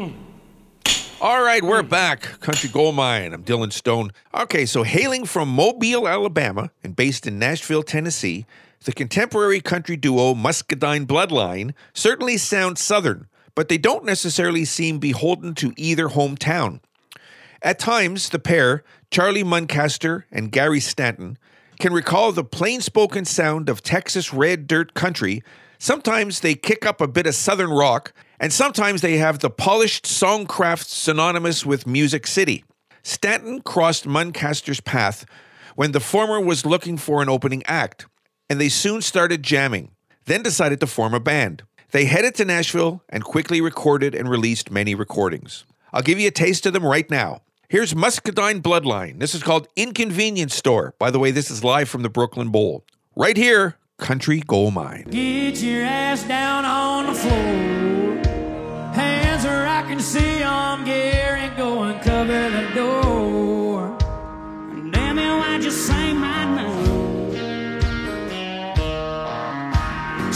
Hmm. All right, we're hmm. back. Country Gold Mine. I'm Dylan Stone. Okay, so hailing from Mobile, Alabama, and based in Nashville, Tennessee, the contemporary country duo Muscadine Bloodline certainly sound Southern, but they don't necessarily seem beholden to either hometown. At times, the pair, Charlie Muncaster and Gary Stanton, can recall the plain spoken sound of Texas red dirt country. Sometimes they kick up a bit of Southern rock, and sometimes they have the polished songcraft synonymous with Music City. Stanton crossed Muncaster's path when the former was looking for an opening act, and they soon started jamming, then decided to form a band. They headed to Nashville and quickly recorded and released many recordings. I'll give you a taste of them right now. Here's Muscadine Bloodline. This is called Inconvenience Store. By the way, this is live from the Brooklyn Bowl. Right here, Country Gold Mine. Get your ass down on the floor. I'm see 'em, Gary, go and cover the door. Damn it, why'd you say my name?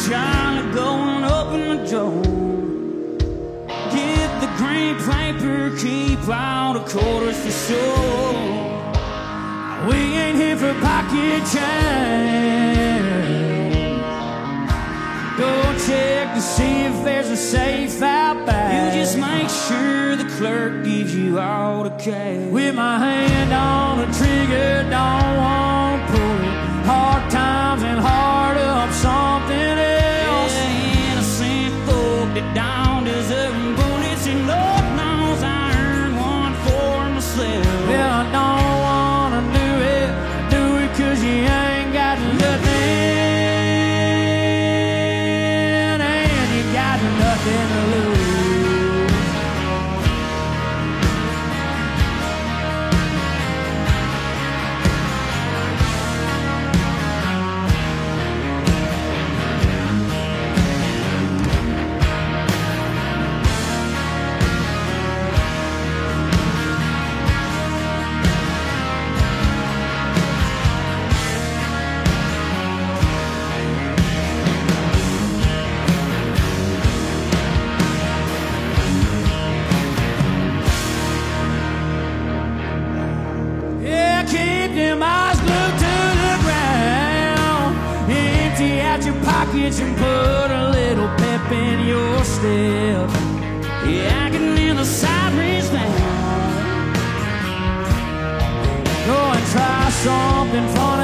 Charlie, go and open the door. Get the green paper, keep all the quarters for sure. We ain't here for pocket change. Go check to see if there's a safe out back. You just make sure the clerk gives you all the cash. With my hand on the trigger, don't want to pull it. Hard times and hard up something something funny,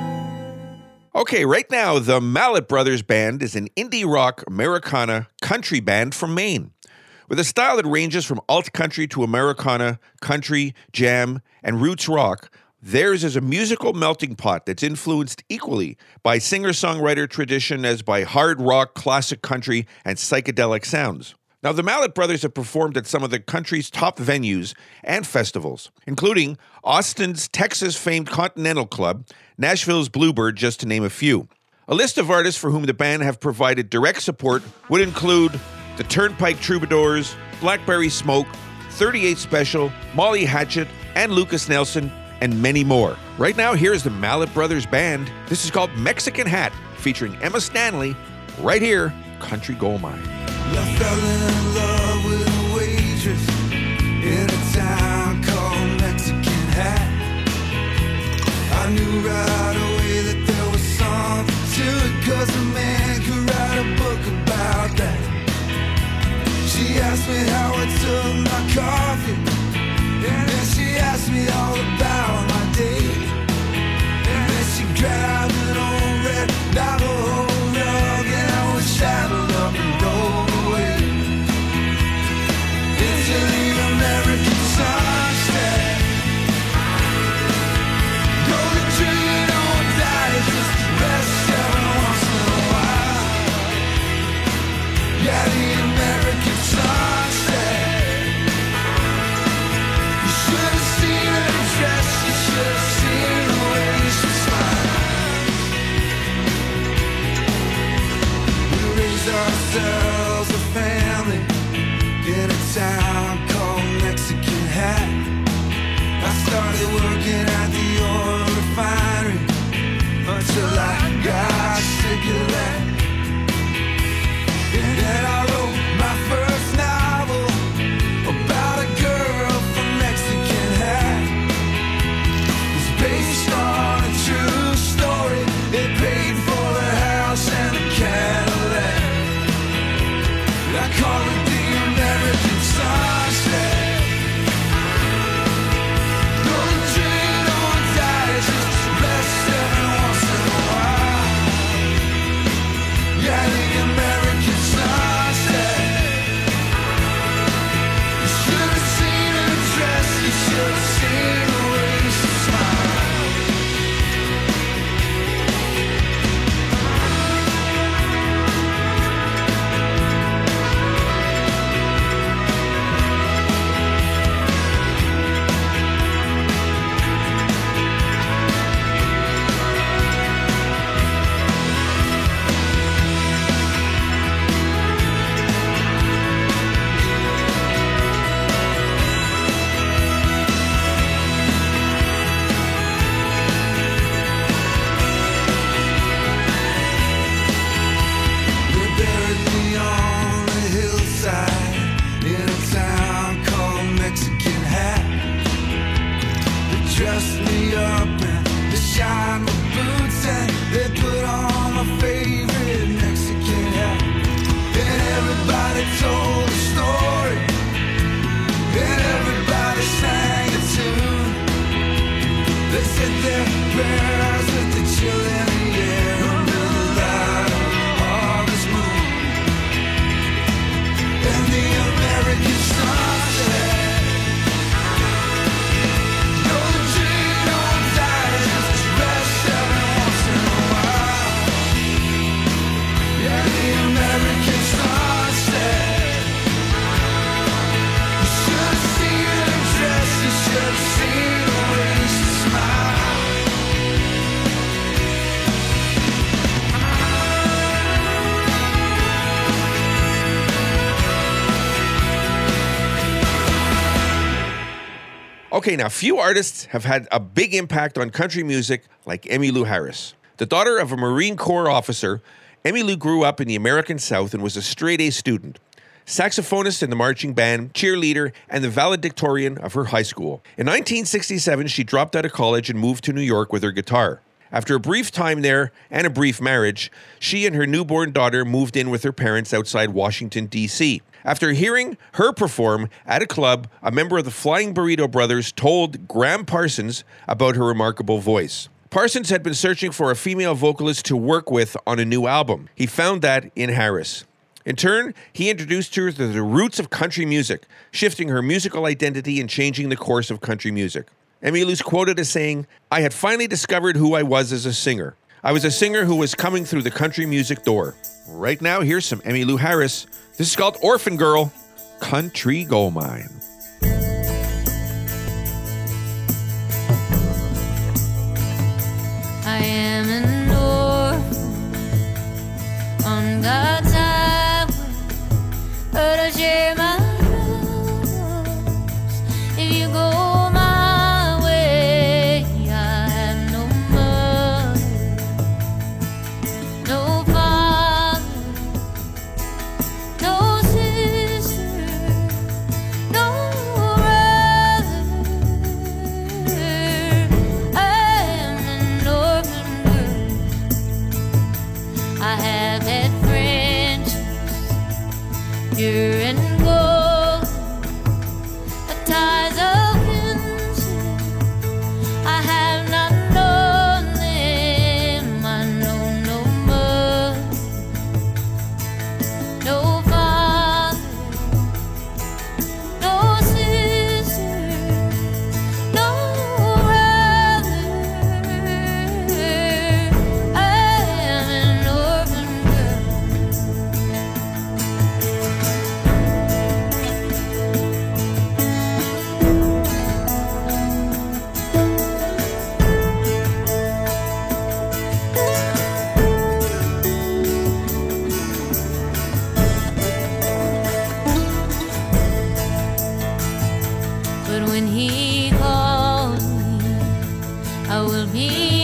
Okay, right now, the Mallett Brothers Band is an indie rock Americana country band from Maine. With a style that ranges from alt country to Americana, country, jam, and roots rock, theirs is a musical melting pot that's influenced equally by singer songwriter tradition as by hard rock, classic country, and psychedelic sounds. Now, the Mallett Brothers have performed at some of the country's top venues and festivals, including Austin's Texas famed Continental Club, Nashville's Bluebird, just to name a few. A list of artists for whom the band have provided direct support would include the Turnpike Troubadours, Blackberry Smoke, 38 Special, Molly Hatchet, and Lukas Nelson, and many more. Right now, here's the Mallett Brothers Band. This is called Mexican Hat, featuring Emma Stanley, right here, Country Gold Mine. I fell in love with a waitress in a town called Mexican Hat. I knew right away that there was something to it, a man could write a book about that. She asked me how I took my coffee, working at the oil refinery. Until I Okay, now few artists have had a big impact on country music like Emmylou Harris. The daughter of a Marine Corps officer, Emmylou grew up in the American South and was a straight A student. Saxophonist in the marching band, cheerleader, and the valedictorian of her high school. In 1967, she dropped out of college and moved to New York with her guitar. After a brief time there and a brief marriage, she and her newborn daughter moved in with her parents outside Washington, D.C. After hearing her perform at a club, a member of the Flying Burrito Brothers told Gram Parsons about her remarkable voice. Parsons had been searching for a female vocalist to work with on a new album. He found that in Harris. In turn, he introduced her to the roots of country music, shifting her musical identity and changing the course of country music. Emmylou's quoted as saying, I had finally discovered who I was as a singer. I was a singer who was coming through the country music door. Right now, here's some Emmylou Harris. This is called Orphan Girl, Country Gold Mine. I am an orphan on God's highway, but I share my But when he calls me, I will be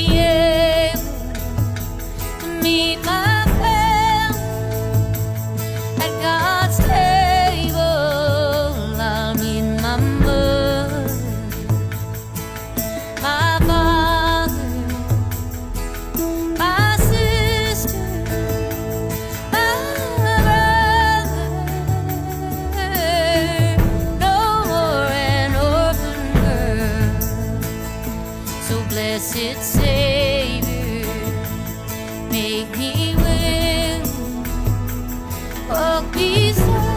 Blessed Savior, make me willing, walk oh, beside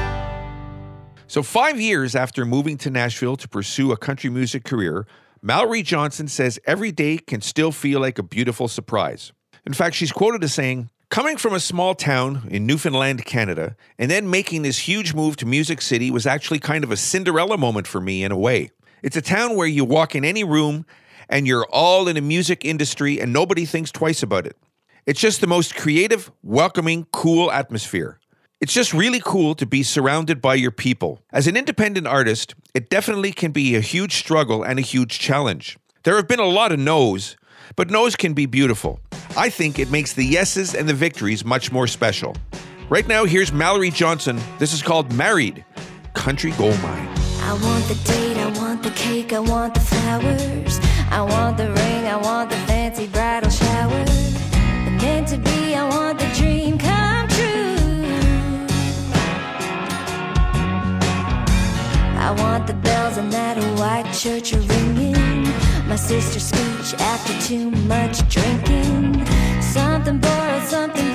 So, five years after moving to Nashville to pursue a country music career, Mallory Johnson says every day can still feel like a beautiful surprise. In fact, she's quoted as saying, Coming from a small town in Newfoundland, Canada, and then making this huge move to Music City was actually kind of a Cinderella moment for me in a way. It's a town where you walk in any room and you're all in the music industry and nobody thinks twice about it. It's just the most creative, welcoming, cool atmosphere. It's just really cool to be surrounded by your people. As an independent artist, it definitely can be a huge struggle and a huge challenge. There have been a lot of no's, but no's can be beautiful. I think it makes the yeses and the victories much more special. Right now, here's Mallory Johnson. This is called Married Country Gold Mine. I want the date, I want the cake, I want the flowers. I want the ring, I want the fancy bridal church are ringing. My sister's speech after too much drinking. Something borrowed, something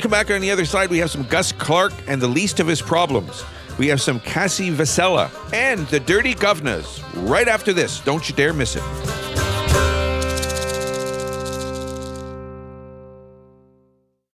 come back on the other side, we have some Gus Clark and the least of his problems. We have some Cassie Vasella and the Dirty Governors right after this. Don't you dare miss it.